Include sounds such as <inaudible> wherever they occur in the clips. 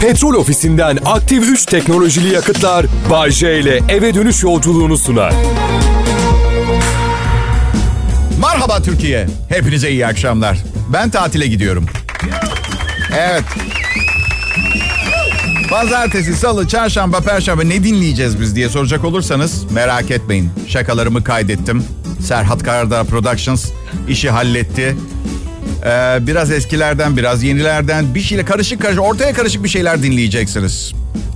Petrol ofisinden aktif 3 teknolojili yakıtlar Bay J ile eve dönüş yolculuğunu sunar. Merhaba Türkiye. Hepinize iyi akşamlar. Ben tatile gidiyorum. Evet. Pazartesi, salı, çarşamba, perşembe ne dinleyeceğiz biz diye soracak olursanız merak etmeyin. Şakalarımı kaydettim. Serhat Karadağ Productions işi halletti. Ee, biraz eskilerden, biraz yenilerden bir şeyle karışık karışık, ortaya karışık bir şeyler dinleyeceksiniz.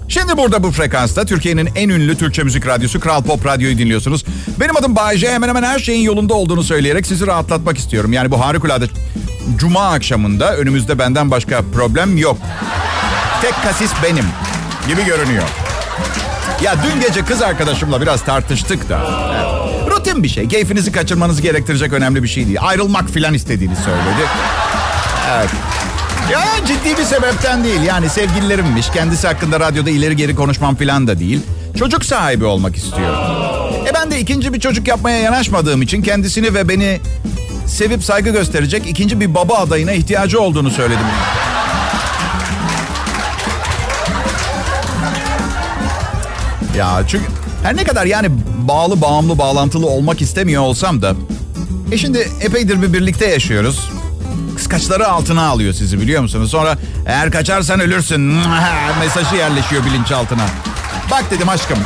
Şimdi burada bu frekansta Türkiye'nin en ünlü Türkçe müzik radyosu Kral Pop Radyo'yu dinliyorsunuz. Benim adım Bayece. Hemen hemen her şeyin yolunda olduğunu söyleyerek sizi rahatlatmak istiyorum. Yani bu harikulade cuma akşamında önümüzde benden başka problem yok. Tek kasis benim gibi görünüyor. Ya dün gece kız arkadaşımla biraz tartıştık da. Rutin bir şey. Keyfinizi kaçırmanızı gerektirecek önemli bir şey değil. Ayrılmak filan istediğini söyledi. Evet. Ya ciddi bir sebepten değil. Yani sevgililerimmiş. Kendisi hakkında radyoda ileri geri konuşmam filan da değil. Çocuk sahibi olmak istiyor. E ben de ikinci bir çocuk yapmaya yanaşmadığım için kendisini ve beni sevip saygı gösterecek ikinci bir baba adayına ihtiyacı olduğunu söyledim. Ya çünkü her ne kadar yani bağlı bağımlı bağlantılı olmak istemiyor olsam da e şimdi epeydir bir birlikte yaşıyoruz. Kıskaçları altına alıyor sizi biliyor musunuz? Sonra eğer kaçarsan ölürsün <laughs> mesajı yerleşiyor bilinçaltına. Bak dedim aşkım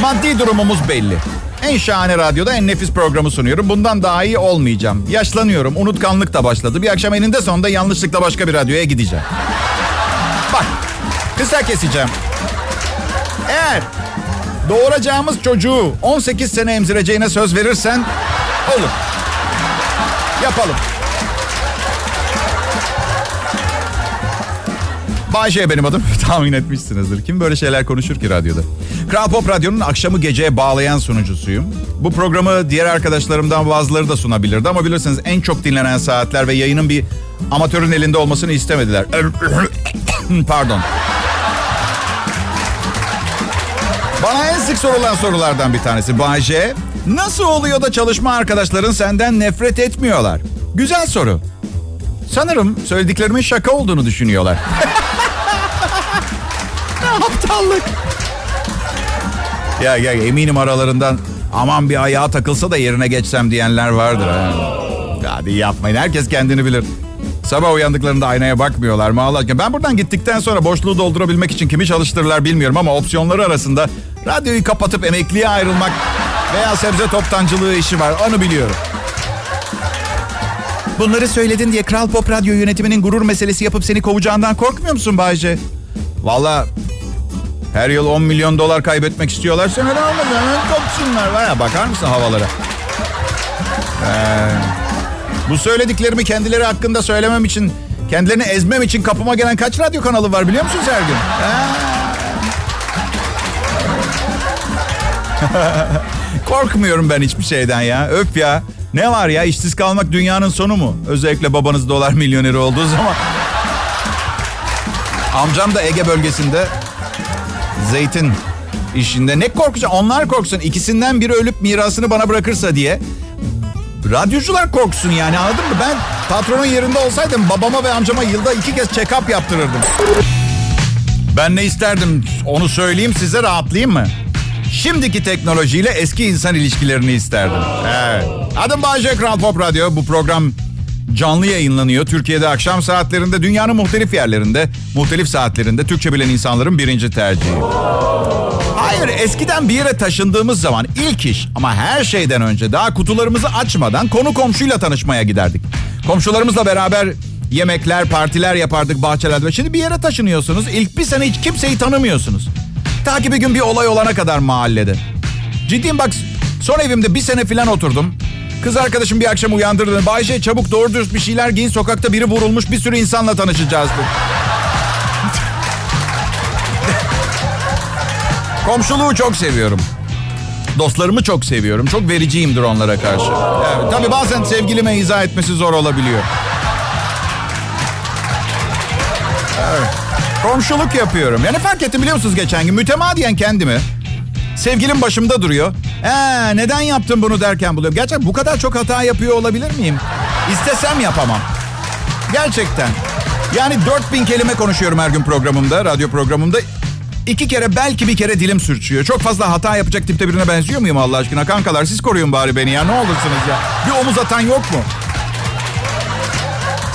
maddi durumumuz belli. En şahane radyoda en nefis programı sunuyorum. Bundan daha iyi olmayacağım. Yaşlanıyorum. Unutkanlık da başladı. Bir akşam eninde sonunda yanlışlıkla başka bir radyoya gideceğim. Bak kısa keseceğim. Eğer doğuracağımız çocuğu 18 sene emzireceğine söz verirsen olur. Yapalım. Bayşe benim adım. <laughs> Tahmin etmişsinizdir. Kim böyle şeyler konuşur ki radyoda? Kral Pop Radyo'nun akşamı geceye bağlayan sunucusuyum. Bu programı diğer arkadaşlarımdan bazıları da sunabilirdi ama bilirsiniz en çok dinlenen saatler ve yayının bir amatörün elinde olmasını istemediler. <laughs> Pardon. Bana en sık sorulan sorulardan bir tanesi. Bayce, nasıl oluyor da çalışma arkadaşların senden nefret etmiyorlar? Güzel soru. Sanırım söylediklerimin şaka olduğunu düşünüyorlar. <laughs> Aptallık. Ya ya eminim aralarından aman bir ayağa takılsa da yerine geçsem diyenler vardır. Ha. Hadi yapmayın. Herkes kendini bilir. Sabah uyandıklarında aynaya bakmıyorlar mı Allah aşkına? Ben buradan gittikten sonra boşluğu doldurabilmek için kimi çalıştırırlar bilmiyorum ama opsiyonları arasında radyoyu kapatıp emekliye ayrılmak veya sebze toptancılığı işi var. Onu biliyorum. Bunları söyledin diye Kral Pop Radyo yönetiminin gurur meselesi yapıp seni kovacağından korkmuyor musun Bayce? Valla her yıl 10 milyon dolar kaybetmek istiyorlarsa neden olmaz? Hemen kopsunlar. Baya bakar mısın havalara? Ee, bu söylediklerimi kendileri hakkında söylemem için, kendilerini ezmem için kapıma gelen kaç radyo kanalı var biliyor musunuz her gün? <laughs> Korkmuyorum ben hiçbir şeyden ya. Öp ya. Ne var ya işsiz kalmak dünyanın sonu mu? Özellikle babanız dolar milyoneri olduğu zaman. Amcam da Ege bölgesinde zeytin işinde. Ne korkacak? Onlar korksun. İkisinden biri ölüp mirasını bana bırakırsa diye. Radyocular korksun yani anladın mı? Ben patronun yerinde olsaydım babama ve amcama yılda iki kez check-up yaptırırdım. Ben ne isterdim onu söyleyeyim size rahatlayayım mı? Şimdiki teknolojiyle eski insan ilişkilerini isterdim. Evet. Adım Bayce Kral Pop Radyo. Bu program canlı yayınlanıyor. Türkiye'de akşam saatlerinde dünyanın muhtelif yerlerinde, muhtelif saatlerinde Türkçe bilen insanların birinci tercihi. Hayır eskiden bir yere taşındığımız zaman ilk iş ama her şeyden önce daha kutularımızı açmadan konu komşuyla tanışmaya giderdik. Komşularımızla beraber yemekler, partiler yapardık bahçelerde. Şimdi bir yere taşınıyorsunuz. İlk bir sene hiç kimseyi tanımıyorsunuz. Ta ki bir gün bir olay olana kadar mahallede. Ciddiyim bak son evimde bir sene falan oturdum. Kız arkadaşım bir akşam uyandırdı. Bayşe çabuk doğru dürüst bir şeyler giyin. Sokakta biri vurulmuş bir sürü insanla tanışacağız. dedi. Komşuluğu çok seviyorum. Dostlarımı çok seviyorum. Çok vericiyimdir onlara karşı. Evet, tabii bazen sevgilime izah etmesi zor olabiliyor. Evet. Komşuluk yapıyorum. Yani fark ettim biliyor musunuz geçen gün? Mütemadiyen kendimi. Sevgilim başımda duruyor. Ee, neden yaptın bunu derken buluyorum. Gerçekten bu kadar çok hata yapıyor olabilir miyim? İstesem yapamam. Gerçekten. Yani 4000 kelime konuşuyorum her gün programımda, radyo programımda. İki kere belki bir kere dilim sürçüyor. Çok fazla hata yapacak tipte birine benziyor muyum Allah aşkına? Kankalar siz koruyun bari beni ya ne olursunuz ya. Bir omuz atan yok mu?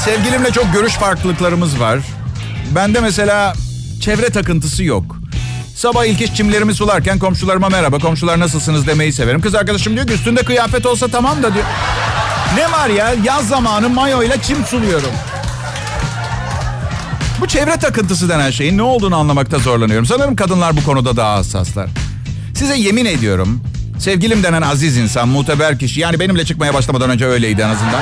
Sevgilimle çok görüş farklılıklarımız var. Bende mesela çevre takıntısı yok. Sabah ilk iş çimlerimi sularken komşularıma merhaba komşular nasılsınız demeyi severim. Kız arkadaşım diyor ki üstünde kıyafet olsa tamam da diyor. Ne var ya yaz zamanı mayo ile çim suluyorum. Bu çevre takıntısı denen şeyin ne olduğunu anlamakta zorlanıyorum. Sanırım kadınlar bu konuda daha hassaslar. Size yemin ediyorum sevgilim denen aziz insan, muteber kişi yani benimle çıkmaya başlamadan önce öyleydi en azından.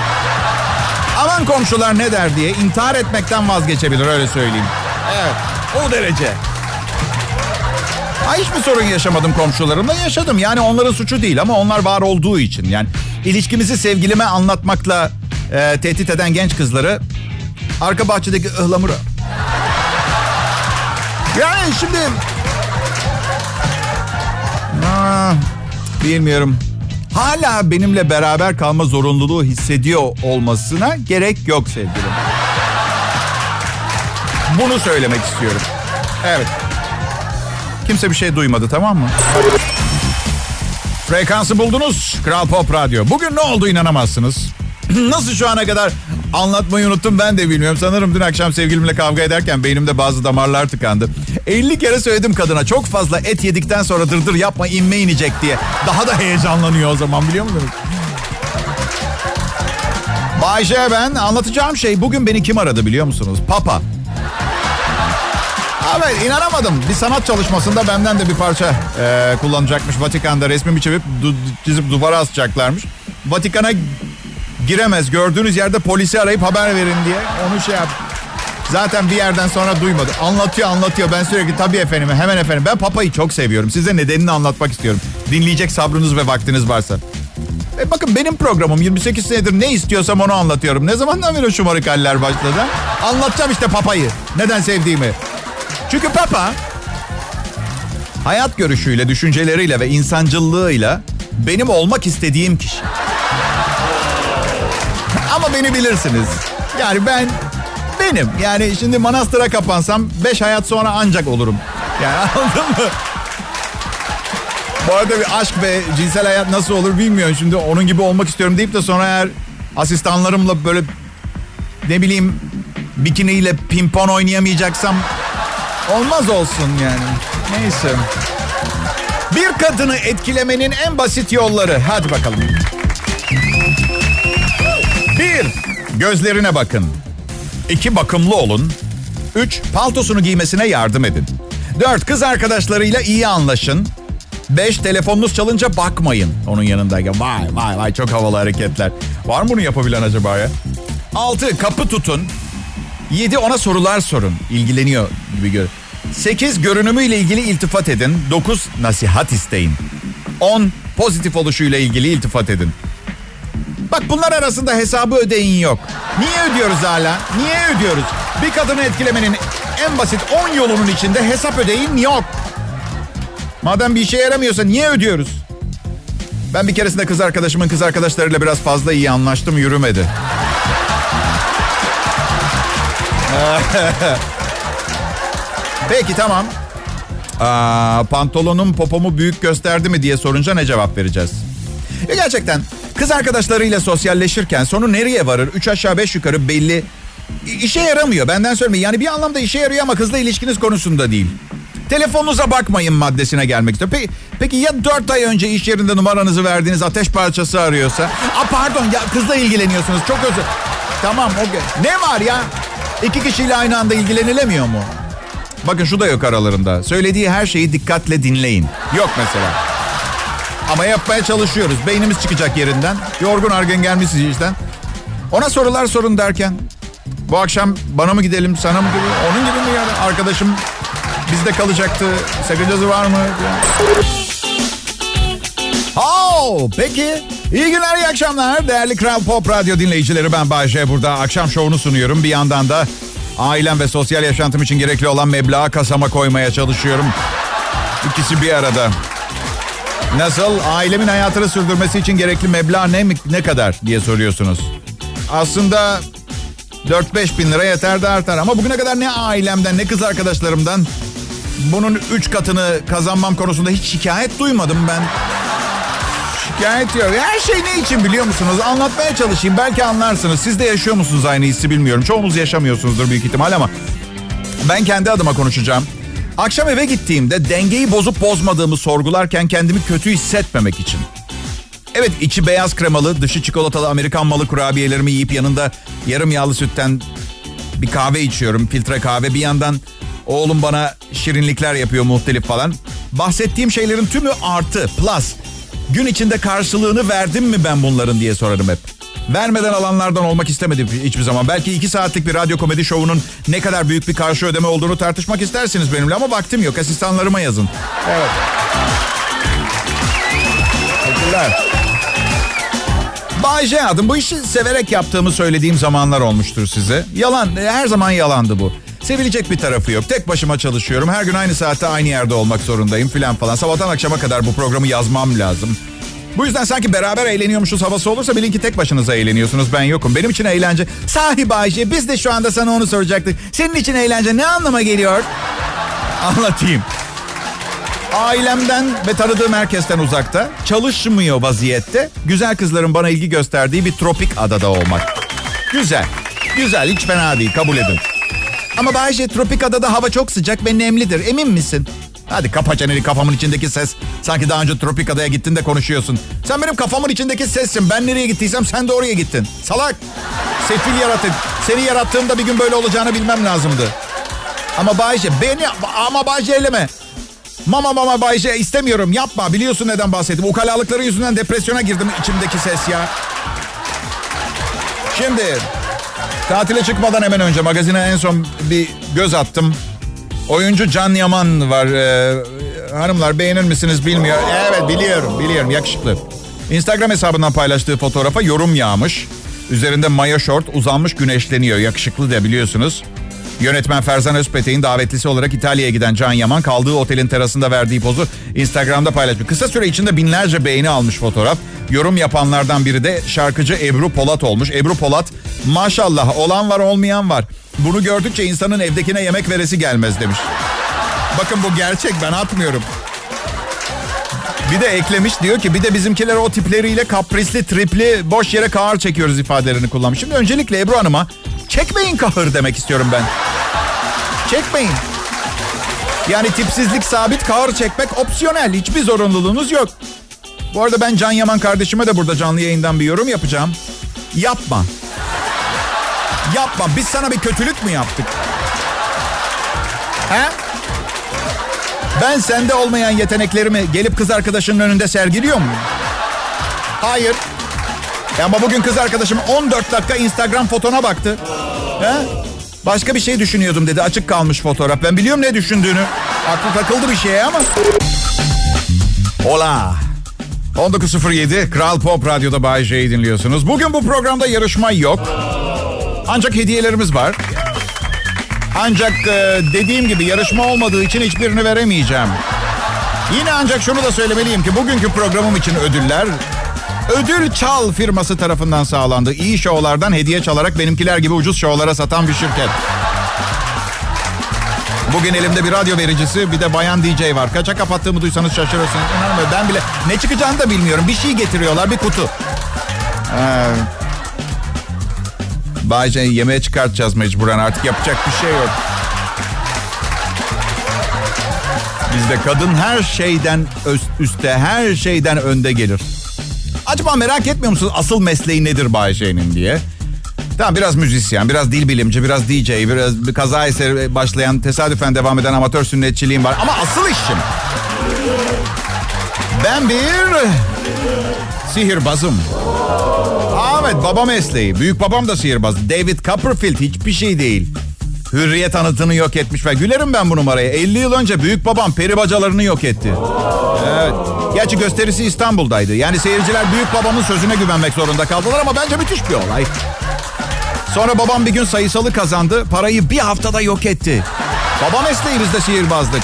Aman komşular ne der diye intihar etmekten vazgeçebilir öyle söyleyeyim. Evet o derece. Ha, hiçbir sorun yaşamadım komşularımla yaşadım. Yani onların suçu değil ama onlar var olduğu için. Yani ilişkimizi sevgilime anlatmakla e, tehdit eden genç kızları arka bahçedeki ıhlamura... Yani şimdi... Aa, bilmiyorum. Hala benimle beraber kalma zorunluluğu hissediyor olmasına gerek yok sevgilim. Bunu söylemek istiyorum. Evet. Kimse bir şey duymadı tamam mı? Frekansı buldunuz. Kral Pop Radyo. Bugün ne oldu inanamazsınız. <clears throat> Nasıl şu ana kadar anlatmayı unuttum ben de bilmiyorum. Sanırım dün akşam sevgilimle kavga ederken beynimde bazı damarlar tıkandı. 50 kere söyledim kadına çok fazla et yedikten sonra dırdır yapma inme inecek diye. Daha da heyecanlanıyor o zaman biliyor musunuz? Bayşe ben anlatacağım şey bugün beni kim aradı biliyor musunuz? Papa. Evet inanamadım. Bir sanat çalışmasında benden de bir parça e, kullanacakmış. Vatikan'da resmimi çizip, du, çizip duvara asacaklarmış. Vatikan'a giremez. Gördüğünüz yerde polisi arayıp haber verin diye onu şey yap. Zaten bir yerden sonra duymadı. Anlatıyor anlatıyor. Ben sürekli tabii efendim hemen efendim. Ben papayı çok seviyorum. Size nedenini anlatmak istiyorum. Dinleyecek sabrınız ve vaktiniz varsa. E bakın benim programım 28 senedir ne istiyorsam onu anlatıyorum. Ne zamandan beri şımarık haller başladı? Anlatacağım işte papayı. Neden sevdiğimi. Çünkü Papa hayat görüşüyle, düşünceleriyle ve insancılığıyla benim olmak istediğim kişi. Beni bilirsiniz. Yani ben benim. Yani şimdi manastıra kapansam beş hayat sonra ancak olurum. Yani <laughs> anladın mı? Bu arada bir aşk ve cinsel hayat nasıl olur bilmiyorum. Şimdi onun gibi olmak istiyorum deyip de sonra eğer asistanlarımla böyle ne bileyim bikiniyle pimpon oynayamayacaksam olmaz olsun yani. Neyse. Bir kadını etkilemenin en basit yolları. Hadi bakalım. Bir, gözlerine bakın. İki, bakımlı olun. Üç, paltosunu giymesine yardım edin. Dört, kız arkadaşlarıyla iyi anlaşın. Beş, telefonunuz çalınca bakmayın onun yanındayken. Vay vay vay çok havalı hareketler. Var mı bunu yapabilen acaba ya? Altı, kapı tutun. Yedi, ona sorular sorun. İlgileniyor gibi gör. Sekiz, görünümüyle ilgili iltifat edin. Dokuz, nasihat isteyin. On, pozitif oluşuyla ilgili iltifat edin. Bak bunlar arasında hesabı ödeyin yok. Niye ödüyoruz hala? Niye ödüyoruz? Bir kadını etkilemenin en basit 10 yolunun içinde hesap ödeyin yok. Madem bir işe yaramıyorsa niye ödüyoruz? Ben bir keresinde kız arkadaşımın kız arkadaşlarıyla biraz fazla iyi anlaştım yürümedi. <laughs> Peki tamam. Aa, pantolonum popomu büyük gösterdi mi diye sorunca ne cevap vereceğiz? Ya gerçekten kız arkadaşlarıyla sosyalleşirken sonu nereye varır? Üç aşağı beş yukarı belli. İşe yaramıyor benden söylemeyin. Yani bir anlamda işe yarıyor ama kızla ilişkiniz konusunda değil. Telefonunuza bakmayın maddesine gelmek istiyor. Peki, peki ya dört ay önce iş yerinde numaranızı verdiğiniz ateş parçası arıyorsa? Aa pardon ya kızla ilgileniyorsunuz çok özür. Tamam o Ne var ya? İki kişiyle aynı anda ilgilenilemiyor mu? Bakın şu da yok aralarında. Söylediği her şeyi dikkatle dinleyin. Yok mesela. Ama yapmaya çalışıyoruz. Beynimiz çıkacak yerinden. Yorgun argın gelmişiz işten. Ona sorular sorun derken. Bu akşam bana mı gidelim sana mı gibi? Onun gibi mi yani? Arkadaşım bizde kalacaktı. Sakıncası var mı? Oh, peki. İyi günler, iyi akşamlar. Değerli Kral Pop Radyo dinleyicileri ben Bayce. Burada akşam şovunu sunuyorum. Bir yandan da ailem ve sosyal yaşantım için gerekli olan meblağı kasama koymaya çalışıyorum. İkisi bir arada. Nasıl? Ailemin hayatını sürdürmesi için gerekli meblağ ne, ne kadar diye soruyorsunuz. Aslında 4-5 bin lira yeter de artar. Ama bugüne kadar ne ailemden ne kız arkadaşlarımdan bunun 3 katını kazanmam konusunda hiç şikayet duymadım ben. Şikayet yok. Her şey ne için biliyor musunuz? Anlatmaya çalışayım. Belki anlarsınız. Siz de yaşıyor musunuz aynı hissi bilmiyorum. Çoğunuz yaşamıyorsunuzdur büyük ihtimal ama ben kendi adıma konuşacağım. Akşam eve gittiğimde dengeyi bozup bozmadığımı sorgularken kendimi kötü hissetmemek için. Evet içi beyaz kremalı, dışı çikolatalı Amerikan malı kurabiyelerimi yiyip yanında yarım yağlı sütten bir kahve içiyorum. Filtre kahve. Bir yandan oğlum bana şirinlikler yapıyor muhtelif falan. Bahsettiğim şeylerin tümü artı, plus. Gün içinde karşılığını verdim mi ben bunların diye sorarım hep. Vermeden alanlardan olmak istemedim hiçbir zaman. Belki iki saatlik bir radyo komedi şovunun ne kadar büyük bir karşı ödeme olduğunu tartışmak istersiniz benimle ama vaktim yok. Asistanlarıma yazın. Evet. Teşekkürler. Bay J adım. Bu işi severek yaptığımı söylediğim zamanlar olmuştur size. Yalan, her zaman yalandı bu. Sevilecek bir tarafı yok. Tek başıma çalışıyorum. Her gün aynı saatte aynı yerde olmak zorundayım filan falan. Sabahtan akşama kadar bu programı yazmam lazım. Bu yüzden sanki beraber eğleniyormuşuz havası olursa bilin ki tek başınıza eğleniyorsunuz. Ben yokum. Benim için eğlence. Sahi Bayce biz de şu anda sana onu soracaktık. Senin için eğlence ne anlama geliyor? Anlatayım. Ailemden ve tanıdığım herkesten uzakta, çalışmıyor vaziyette, güzel kızların bana ilgi gösterdiği bir tropik adada olmak. Güzel, güzel, hiç fena değil, kabul edin. Ama Bayce, tropik adada hava çok sıcak ve nemlidir, emin misin? Hadi kapa çeneni kafamın içindeki ses. Sanki daha önce tropik adaya gittin de konuşuyorsun. Sen benim kafamın içindeki sessin. Ben nereye gittiysem sen de oraya gittin. Salak. Sefil yaratık. Seni yarattığımda bir gün böyle olacağını bilmem lazımdı. Ama Bayce beni ama Bayce eleme. Mama mama Bayce istemiyorum yapma. Biliyorsun neden bahsettim. Ukalalıkların yüzünden depresyona girdim içimdeki ses ya. Şimdi tatile çıkmadan hemen önce magazine en son bir göz attım. Oyuncu Can Yaman var. Ee, hanımlar beğenir misiniz bilmiyor. Evet biliyorum biliyorum yakışıklı. Instagram hesabından paylaştığı fotoğrafa yorum yağmış. Üzerinde mayo şort uzanmış güneşleniyor. Yakışıklı da biliyorsunuz. Yönetmen Ferzan Özpetek'in davetlisi olarak İtalya'ya giden Can Yaman kaldığı otelin terasında verdiği pozu Instagram'da paylaşmış. Kısa süre içinde binlerce beğeni almış fotoğraf. Yorum yapanlardan biri de şarkıcı Ebru Polat olmuş. Ebru Polat maşallah olan var olmayan var. Bunu gördükçe insanın evdekine yemek veresi gelmez demiş. Bakın bu gerçek ben atmıyorum. Bir de eklemiş diyor ki bir de bizimkiler o tipleriyle kaprisli, tripli, boş yere kahır çekiyoruz ifadelerini kullanmış. Şimdi öncelikle Ebru Hanım'a çekmeyin kahır demek istiyorum ben. Çekmeyin. Yani tipsizlik sabit, kahır çekmek opsiyonel. Hiçbir zorunluluğunuz yok. Bu arada ben Can Yaman kardeşime de burada canlı yayından bir yorum yapacağım. Yapma. Yapma. Biz sana bir kötülük mü yaptık? He? Ben sende olmayan yeteneklerimi gelip kız arkadaşının önünde sergiliyor muyum? Hayır. Ama bugün kız arkadaşım 14 dakika Instagram fotona baktı. He? Başka bir şey düşünüyordum dedi. Açık kalmış fotoğraf. Ben biliyorum ne düşündüğünü. Aklı takıldı bir şeye ama. Hola. 19.07 Kral Pop Radyo'da Bay J'yi dinliyorsunuz. Bugün bu programda yarışma yok. Ancak hediyelerimiz var. Ancak e, dediğim gibi yarışma olmadığı için hiçbirini veremeyeceğim. Yine ancak şunu da söylemeliyim ki bugünkü programım için ödüller Ödül Çal firması tarafından sağlandı. İyi şovlardan hediye çalarak benimkiler gibi ucuz şovlara satan bir şirket. Bugün elimde bir radyo vericisi bir de bayan DJ var. Kaça kapattığımı duysanız şaşırırsınız. İnanmıyorum. Ben bile ne çıkacağını da bilmiyorum. Bir şey getiriyorlar bir kutu. Ee, Bayce yemeğe çıkartacağız mecburen artık yapacak bir şey yok. Bizde kadın her şeyden üstte, her şeyden önde gelir. Acaba merak etmiyor musunuz asıl mesleği nedir Bayce'nin diye? Tamam biraz müzisyen, biraz dil bilimci, biraz DJ, biraz bir kaza eseri başlayan, tesadüfen devam eden amatör sünnetçiliğim var. Ama asıl işim... Ben bir sihirbazım. Evet baba mesleği. Büyük babam da sihirbaz. David Copperfield hiçbir şey değil. Hürriyet anıtını yok etmiş ve gülerim ben bu numaraya. 50 yıl önce büyük babam peri bacalarını yok etti. Evet. Gerçi gösterisi İstanbul'daydı. Yani seyirciler büyük babamın sözüne güvenmek zorunda kaldılar ama bence müthiş bir olay. Sonra babam bir gün sayısalı kazandı. Parayı bir haftada yok etti. Baba mesleği bizde sihirbazlık. <laughs>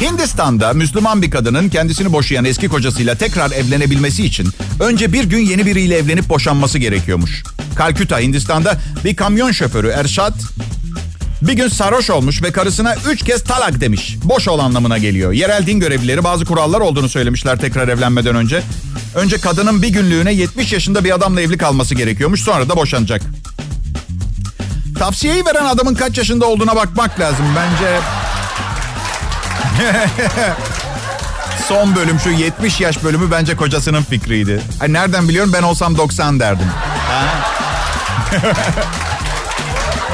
Hindistan'da Müslüman bir kadının kendisini boşayan eski kocasıyla tekrar evlenebilmesi için Önce bir gün yeni biriyle evlenip boşanması gerekiyormuş. Kalküta Hindistan'da bir kamyon şoförü Erşat bir gün sarhoş olmuş ve karısına üç kez talak demiş. Boş ol anlamına geliyor. Yerel din görevlileri bazı kurallar olduğunu söylemişler tekrar evlenmeden önce. Önce kadının bir günlüğüne 70 yaşında bir adamla evli kalması gerekiyormuş. Sonra da boşanacak. Tavsiyeyi veren adamın kaç yaşında olduğuna bakmak lazım. Bence <laughs> son bölüm şu 70 yaş bölümü bence kocasının fikriydi. Ay nereden biliyorum ben olsam 90 derdim. <laughs>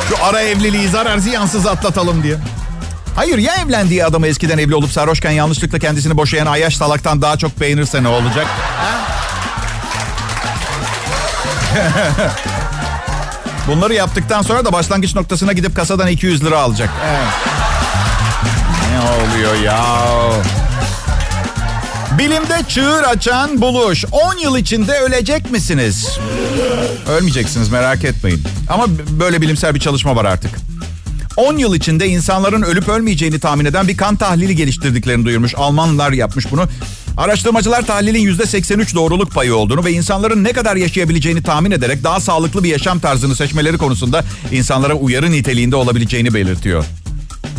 şu ara evliliği zarar ziyansız atlatalım diye. Hayır ya evlendiği adamı eskiden evli olup sarhoşken yanlışlıkla kendisini boşayan Ayyaş salaktan daha çok beğenirse ne olacak? <laughs> Bunları yaptıktan sonra da başlangıç noktasına gidip kasadan 200 lira alacak. Evet. Ne oluyor ya? Bilimde çığır açan buluş. 10 yıl içinde ölecek misiniz? Ölmeyeceksiniz merak etmeyin. Ama böyle bilimsel bir çalışma var artık. 10 yıl içinde insanların ölüp ölmeyeceğini tahmin eden bir kan tahlili geliştirdiklerini duyurmuş. Almanlar yapmış bunu. Araştırmacılar tahlilin %83 doğruluk payı olduğunu ve insanların ne kadar yaşayabileceğini tahmin ederek daha sağlıklı bir yaşam tarzını seçmeleri konusunda insanlara uyarı niteliğinde olabileceğini belirtiyor.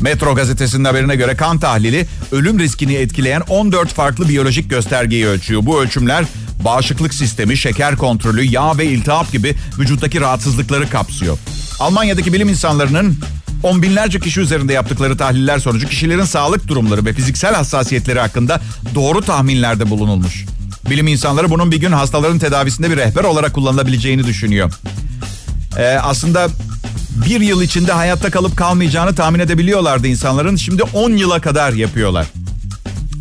Metro gazetesinin haberine göre kan tahlili ölüm riskini etkileyen 14 farklı biyolojik göstergeyi ölçüyor. Bu ölçümler bağışıklık sistemi, şeker kontrolü, yağ ve iltihap gibi vücuttaki rahatsızlıkları kapsıyor. Almanya'daki bilim insanlarının on binlerce kişi üzerinde yaptıkları tahliller sonucu kişilerin sağlık durumları ve fiziksel hassasiyetleri hakkında doğru tahminlerde bulunulmuş. Bilim insanları bunun bir gün hastaların tedavisinde bir rehber olarak kullanılabileceğini düşünüyor. Ee, aslında bir yıl içinde hayatta kalıp kalmayacağını tahmin edebiliyorlardı insanların. Şimdi 10 yıla kadar yapıyorlar.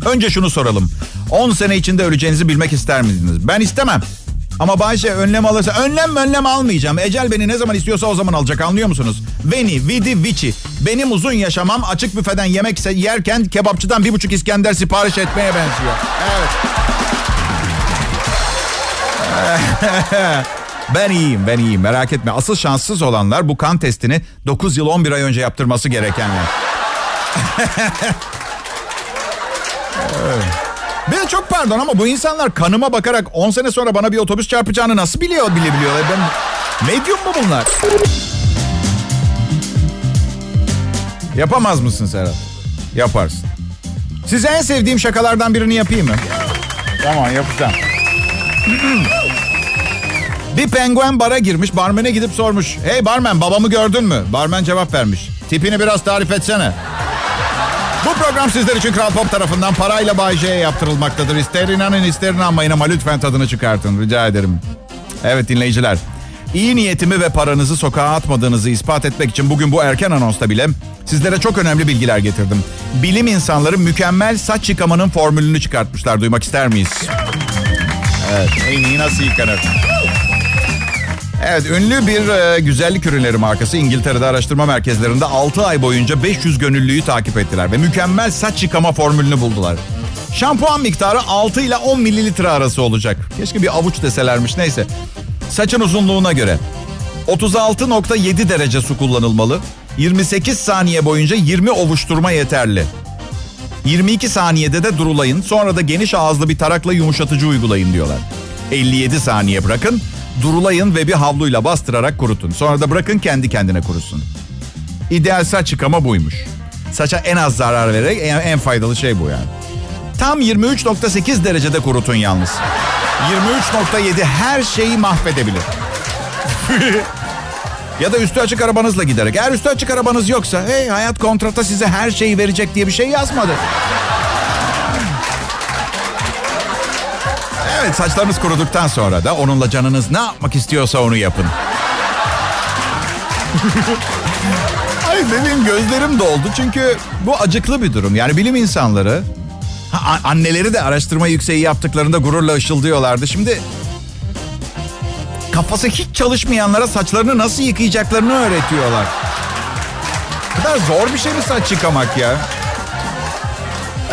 Önce şunu soralım. 10 sene içinde öleceğinizi bilmek ister miydiniz? Ben istemem. Ama Bayşe önlem alırsa önlem önlem almayacağım. Ecel beni ne zaman istiyorsa o zaman alacak anlıyor musunuz? Veni, vidi, vici. Benim uzun yaşamam açık büfeden yemek yerken kebapçıdan bir buçuk İskender sipariş etmeye benziyor. Evet. <laughs> ben iyiyim, ben iyiyim. Merak etme. Asıl şanssız olanlar bu kan testini 9 yıl 11 ay önce yaptırması gerekenler. <laughs> evet. De çok pardon ama bu insanlar kanıma bakarak 10 sene sonra bana bir otobüs çarpacağını nasıl biliyor bilebiliyorlar? Ben medyum mu bunlar? Yapamaz mısın Serhat? Yaparsın. Size en sevdiğim şakalardan birini yapayım mı? Tamam yapacağım. <clears throat> bir penguen bara girmiş, barmene gidip sormuş. Hey barmen babamı gördün mü? Barmen cevap vermiş. Tipini biraz tarif etsene. Bu program sizler için Kral Pop tarafından parayla Bay J'ye yaptırılmaktadır. İster inanın ister inanmayın ama lütfen tadını çıkartın rica ederim. Evet dinleyiciler. İyi niyetimi ve paranızı sokağa atmadığınızı ispat etmek için bugün bu erken anonsta bile sizlere çok önemli bilgiler getirdim. Bilim insanları mükemmel saç yıkamanın formülünü çıkartmışlar. Duymak ister miyiz? Evet. En iyi nasıl yıkanır? Evet ünlü bir e, güzellik ürünleri markası İngiltere'de araştırma merkezlerinde 6 ay boyunca 500 gönüllüyü takip ettiler ve mükemmel saç yıkama formülünü buldular. Şampuan miktarı 6 ile 10 mililitre arası olacak. Keşke bir avuç deselermiş neyse. Saçın uzunluğuna göre 36.7 derece su kullanılmalı. 28 saniye boyunca 20 ovuşturma yeterli. 22 saniyede de durulayın. Sonra da geniş ağızlı bir tarakla yumuşatıcı uygulayın diyorlar. 57 saniye bırakın. Durulayın ve bir havluyla bastırarak kurutun. Sonra da bırakın kendi kendine kurusun. İdeal saç yıkama buymuş. Saça en az zarar vererek en, en faydalı şey bu yani. Tam 23.8 derecede kurutun yalnız. 23.7 her şeyi mahvedebilir. <laughs> ya da üstü açık arabanızla giderek. Eğer üstü açık arabanız yoksa hey hayat kontrata size her şeyi verecek diye bir şey yazmadı. Evet saçlarınız kuruduktan sonra da onunla canınız ne yapmak istiyorsa onu yapın. <laughs> Ay benim gözlerim doldu çünkü bu acıklı bir durum. Yani bilim insanları ha, anneleri de araştırma yükseği yaptıklarında gururla ışıldıyorlardı. Şimdi kafası hiç çalışmayanlara saçlarını nasıl yıkayacaklarını öğretiyorlar. Bu kadar zor bir şey mi saç yıkamak ya?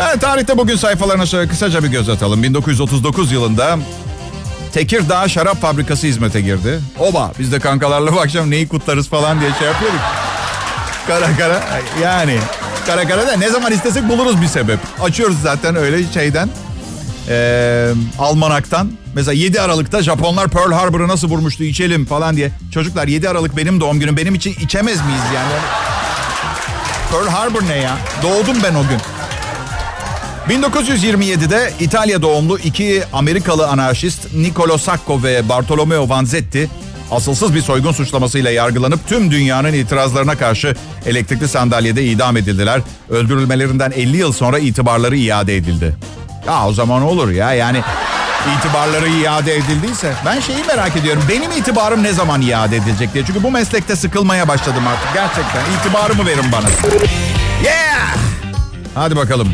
Evet, tarihte bugün sayfalarına şöyle kısaca bir göz atalım. 1939 yılında Tekirdağ Şarap Fabrikası hizmete girdi. Oba biz de kankalarla bu akşam neyi kutlarız falan diye şey yapıyorduk. Kara kara yani kara kara da ne zaman istesek buluruz bir sebep. Açıyoruz zaten öyle şeyden. Ee, almanaktan. Mesela 7 Aralık'ta Japonlar Pearl Harbor'ı nasıl vurmuştu içelim falan diye. Çocuklar 7 Aralık benim doğum günüm. Benim için içemez miyiz yani? Pearl Harbor ne ya? Doğdum ben o gün. 1927'de İtalya doğumlu iki Amerikalı anarşist Niccolo Sacco ve Bartolomeo Vanzetti asılsız bir soygun suçlamasıyla yargılanıp tüm dünyanın itirazlarına karşı elektrikli sandalyede idam edildiler. Öldürülmelerinden 50 yıl sonra itibarları iade edildi. Ya o zaman olur ya yani itibarları iade edildiyse. Ben şeyi merak ediyorum. Benim itibarım ne zaman iade edilecek diye. Çünkü bu meslekte sıkılmaya başladım artık. Gerçekten itibarımı verin bana. Yeah! Hadi bakalım.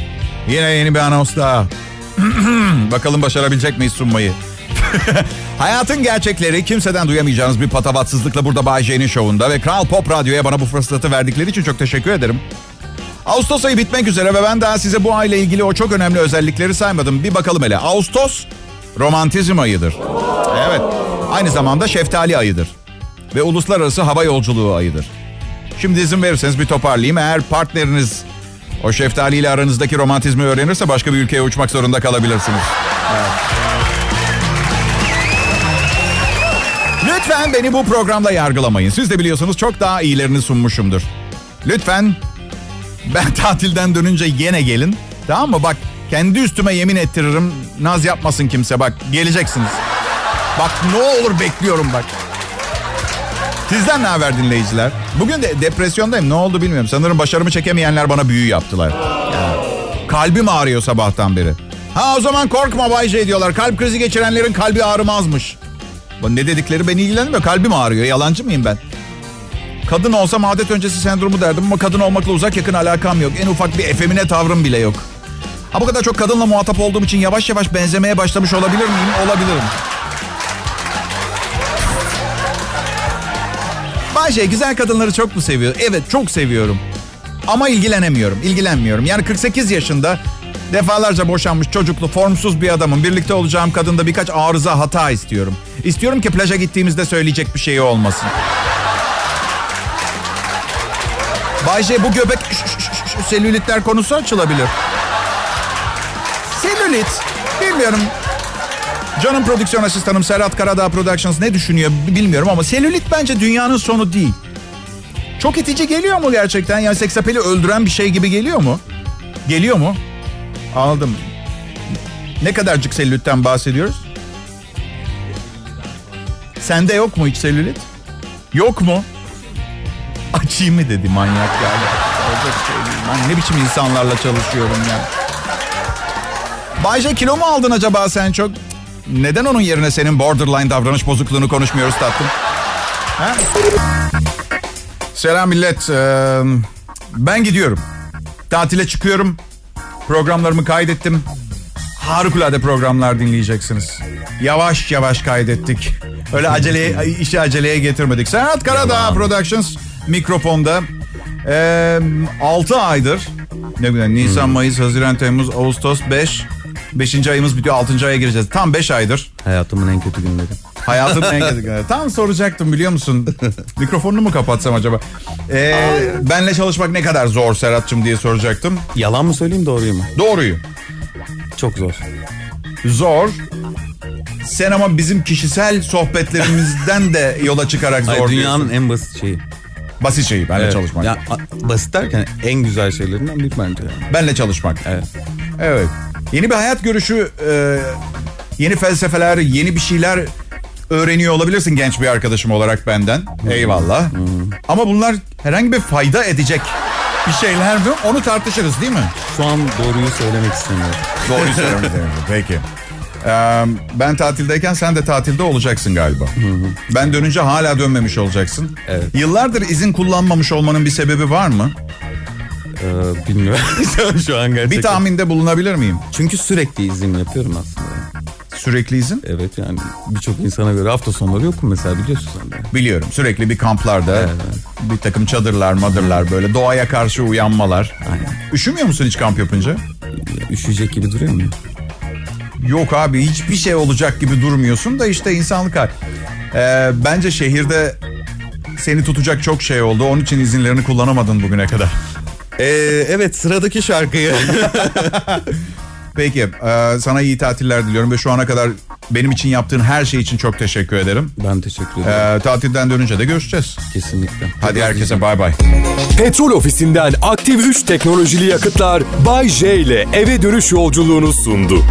Yine yeni bir anons daha. <clears throat> bakalım başarabilecek miyiz sunmayı? <laughs> Hayatın gerçekleri kimseden duyamayacağınız bir patavatsızlıkla burada Bay J'nin şovunda ve Kral Pop Radyo'ya bana bu fırsatı verdikleri için çok teşekkür ederim. Ağustos ayı bitmek üzere ve ben daha size bu ayla ilgili o çok önemli özellikleri saymadım. Bir bakalım hele. Ağustos romantizm ayıdır. Evet. Aynı zamanda şeftali ayıdır. Ve uluslararası hava yolculuğu ayıdır. Şimdi izin verirseniz bir toparlayayım. Eğer partneriniz o şeftaliyle aranızdaki romantizmi öğrenirse başka bir ülkeye uçmak zorunda kalabilirsiniz. Evet. Lütfen beni bu programda yargılamayın. Siz de biliyorsunuz çok daha iyilerini sunmuşumdur. Lütfen ben <laughs> tatilden dönünce yine gelin. Tamam mı? Bak kendi üstüme yemin ettiririm. Naz yapmasın kimse bak geleceksiniz. Bak ne olur bekliyorum bak. Sizden ne haber dinleyiciler? Bugün de depresyondayım. Ne oldu bilmiyorum. Sanırım başarımı çekemeyenler bana büyü yaptılar. Yani, kalbim ağrıyor sabahtan beri. Ha o zaman korkma Bay J diyorlar. Kalp krizi geçirenlerin kalbi ağrımazmış. Ne dedikleri beni ilgilenmiyor. Kalbim ağrıyor. Yalancı mıyım ben? Kadın olsam adet öncesi sendromu derdim ama kadın olmakla uzak yakın alakam yok. En ufak bir efemine tavrım bile yok. Ha bu kadar çok kadınla muhatap olduğum için yavaş yavaş benzemeye başlamış olabilir miyim? Olabilirim. Bayce güzel kadınları çok mu seviyor? Evet çok seviyorum. Ama ilgilenemiyorum. İlgilenmiyorum. Yani 48 yaşında defalarca boşanmış çocuklu formsuz bir adamın birlikte olacağım kadında birkaç arıza hata istiyorum. İstiyorum ki plaja gittiğimizde söyleyecek bir şey olmasın. Bayce bu göbek selülitler konusu açılabilir. Selülit. Bilmiyorum. Canım prodüksiyon asistanım Serhat Karadağ Productions ne düşünüyor bilmiyorum ama selülit bence dünyanın sonu değil. Çok itici geliyor mu gerçekten? Yani seksapeli öldüren bir şey gibi geliyor mu? Geliyor mu? Aldım. Ne kadarcık selülitten bahsediyoruz? Sende yok mu hiç selülit? Yok mu? Açayım mı dedi manyak yani. Şey. Ben ne biçim insanlarla çalışıyorum ya. Bayce kilo mu aldın acaba sen çok? Neden onun yerine senin borderline davranış bozukluğunu konuşmuyoruz tatlım? Ha? Selam millet. Ee, ben gidiyorum. Tatile çıkıyorum. Programlarımı kaydettim. Harikulade programlar dinleyeceksiniz. Yavaş yavaş kaydettik. Öyle aceleye, işi aceleye getirmedik. Serhat Karadağ Productions mikrofonda. Ee, 6 aydır. Ne güzel. Nisan, hmm. Mayıs, Haziran, Temmuz, Ağustos 5. 5. ayımız bitiyor. 6. aya gireceğiz. Tam 5 aydır. Hayatımın en kötü günleri. Hayatımın en kötü günleri. Tam soracaktım biliyor musun? <laughs> Mikrofonunu mu kapatsam acaba? Ee, benle çalışmak ne kadar zor Serhat'cığım diye soracaktım. Yalan mı söyleyeyim doğruyu mu? Doğruyu. Çok zor. Zor. Sen ama bizim kişisel sohbetlerimizden de yola çıkarak zor Hayır, Dünyanın en basit şeyi. Basit şeyi benle evet. çalışmak. Ya, basit derken en güzel şeylerinden bir bence. Yani. Benle çalışmak. Evet. Evet. Yeni bir hayat görüşü, e, yeni felsefeler, yeni bir şeyler öğreniyor olabilirsin genç bir arkadaşım olarak benden. Eyvallah. Ama bunlar herhangi bir fayda edecek bir şeyler mi? Onu tartışırız değil mi? Şu an doğruyu söylemek istemiyorum. Doğruyu söylemek <laughs> istemiyorum. Peki. Ee, ben tatildeyken sen de tatilde olacaksın galiba. Ben dönünce hala dönmemiş olacaksın. Evet. Yıllardır izin kullanmamış olmanın bir sebebi var mı? Ee, bilmiyorum <laughs> şu an gerçekten. Bir tahminde bulunabilir miyim? Çünkü sürekli izin yapıyorum aslında. Sürekli izin? Evet yani birçok insana göre hafta sonları yok mu mesela biliyorsun sen de. Biliyorum sürekli bir kamplarda evet, bir takım çadırlar madırlar böyle doğaya karşı uyanmalar. Aynen. Üşümüyor musun hiç kamp yapınca? Üşüyecek gibi duruyor mu? Yok abi hiçbir şey olacak gibi durmuyorsun da işte insanlık hal. Ee, bence şehirde seni tutacak çok şey oldu. Onun için izinlerini kullanamadın bugüne kadar. Ee, evet sıradaki şarkıyı. <laughs> Peki e, sana iyi tatiller diliyorum ve şu ana kadar benim için yaptığın her şey için çok teşekkür ederim. Ben teşekkür ederim. E, tatilden dönünce de görüşeceğiz. Kesinlikle. Hadi herkese bay bay. Petrol ofisinden aktif 3 teknolojili yakıtlar Bay J ile eve dönüş yolculuğunu sundu.